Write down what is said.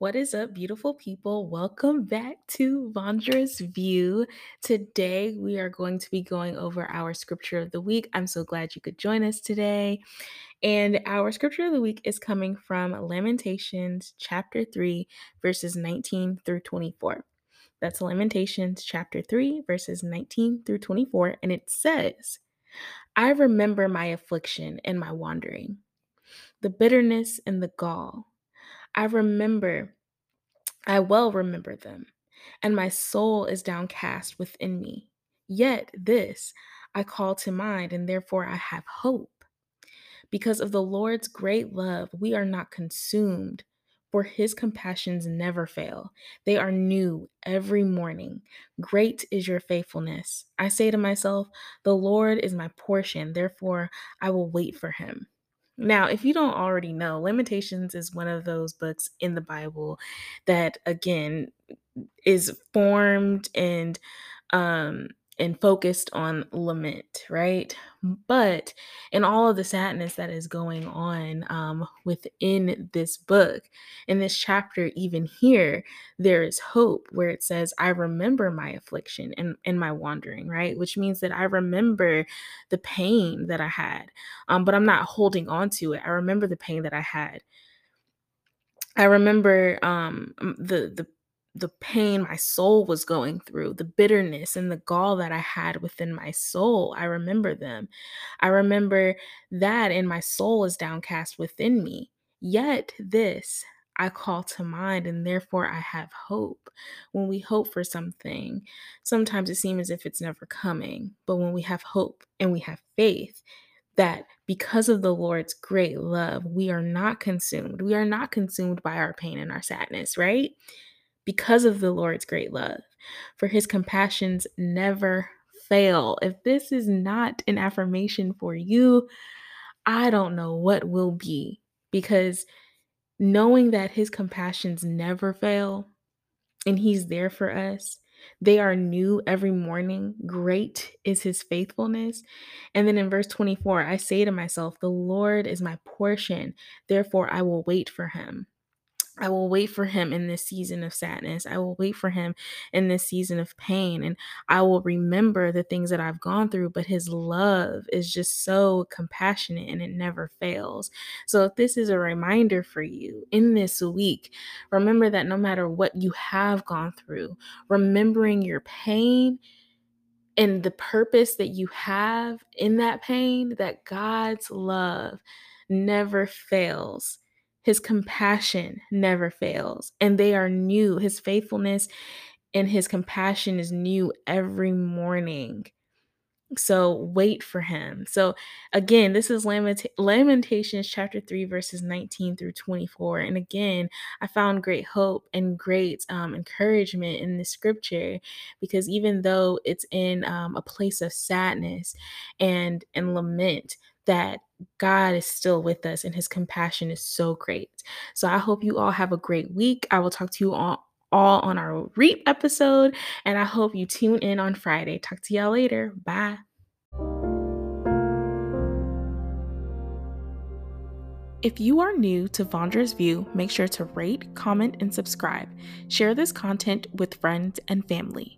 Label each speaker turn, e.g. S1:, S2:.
S1: What is up, beautiful people? Welcome back to Vondra's View. Today, we are going to be going over our scripture of the week. I'm so glad you could join us today. And our scripture of the week is coming from Lamentations chapter 3, verses 19 through 24. That's Lamentations chapter 3, verses 19 through 24. And it says, I remember my affliction and my wandering, the bitterness and the gall I remember, I well remember them, and my soul is downcast within me. Yet this I call to mind, and therefore I have hope. Because of the Lord's great love, we are not consumed, for his compassions never fail. They are new every morning. Great is your faithfulness. I say to myself, The Lord is my portion, therefore I will wait for him. Now, if you don't already know, Lamentations is one of those books in the Bible that, again, is formed and um, and focused on lament, right? But in all of the sadness that is going on um, within this book, in this chapter, even here, there is hope where it says, I remember my affliction and, and my wandering, right? Which means that I remember the pain that I had, um, but I'm not holding on to it. I remember the pain that I had. I remember um, the the the pain my soul was going through, the bitterness and the gall that I had within my soul. I remember them. I remember that, and my soul is downcast within me. Yet this I call to mind, and therefore I have hope. When we hope for something, sometimes it seems as if it's never coming. But when we have hope and we have faith, that because of the Lord's great love, we are not consumed. We are not consumed by our pain and our sadness, right? Because of the Lord's great love, for his compassions never fail. If this is not an affirmation for you, I don't know what will be because knowing that his compassions never fail and he's there for us, they are new every morning. Great is his faithfulness. And then in verse 24, I say to myself, The Lord is my portion, therefore I will wait for him. I will wait for him in this season of sadness. I will wait for him in this season of pain. And I will remember the things that I've gone through, but his love is just so compassionate and it never fails. So, if this is a reminder for you in this week, remember that no matter what you have gone through, remembering your pain and the purpose that you have in that pain, that God's love never fails his compassion never fails, and they are new. His faithfulness and his compassion is new every morning. So wait for him. So again, this is Lamentations chapter 3, verses 19 through 24. And again, I found great hope and great um, encouragement in the scripture because even though it's in um, a place of sadness and, and lament, that God is still with us and his compassion is so great. So I hope you all have a great week. I will talk to you all all on our REAP episode. And I hope you tune in on Friday. Talk to y'all later. Bye. If you are new to Vondra's View, make sure to rate, comment, and subscribe. Share this content with friends and family.